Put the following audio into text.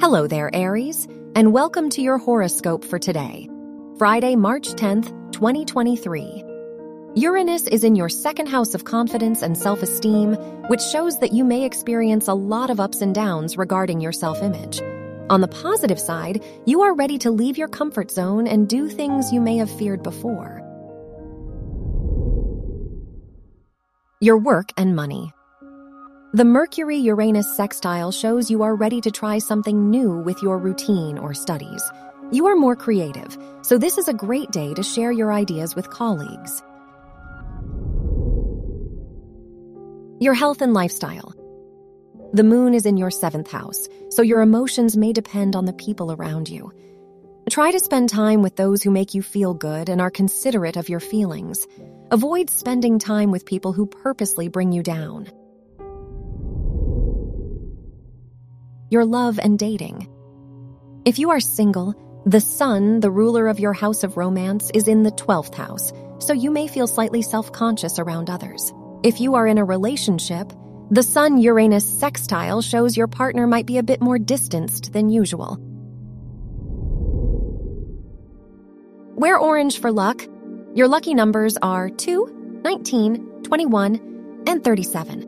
Hello there, Aries, and welcome to your horoscope for today, Friday, March 10th, 2023. Uranus is in your second house of confidence and self esteem, which shows that you may experience a lot of ups and downs regarding your self image. On the positive side, you are ready to leave your comfort zone and do things you may have feared before. Your work and money. The Mercury Uranus sextile shows you are ready to try something new with your routine or studies. You are more creative, so this is a great day to share your ideas with colleagues. Your health and lifestyle. The moon is in your seventh house, so your emotions may depend on the people around you. Try to spend time with those who make you feel good and are considerate of your feelings. Avoid spending time with people who purposely bring you down. Your love and dating. If you are single, the sun, the ruler of your house of romance, is in the 12th house, so you may feel slightly self conscious around others. If you are in a relationship, the Sun Uranus sextile shows your partner might be a bit more distanced than usual. Wear orange for luck. Your lucky numbers are 2, 19, 21, and 37.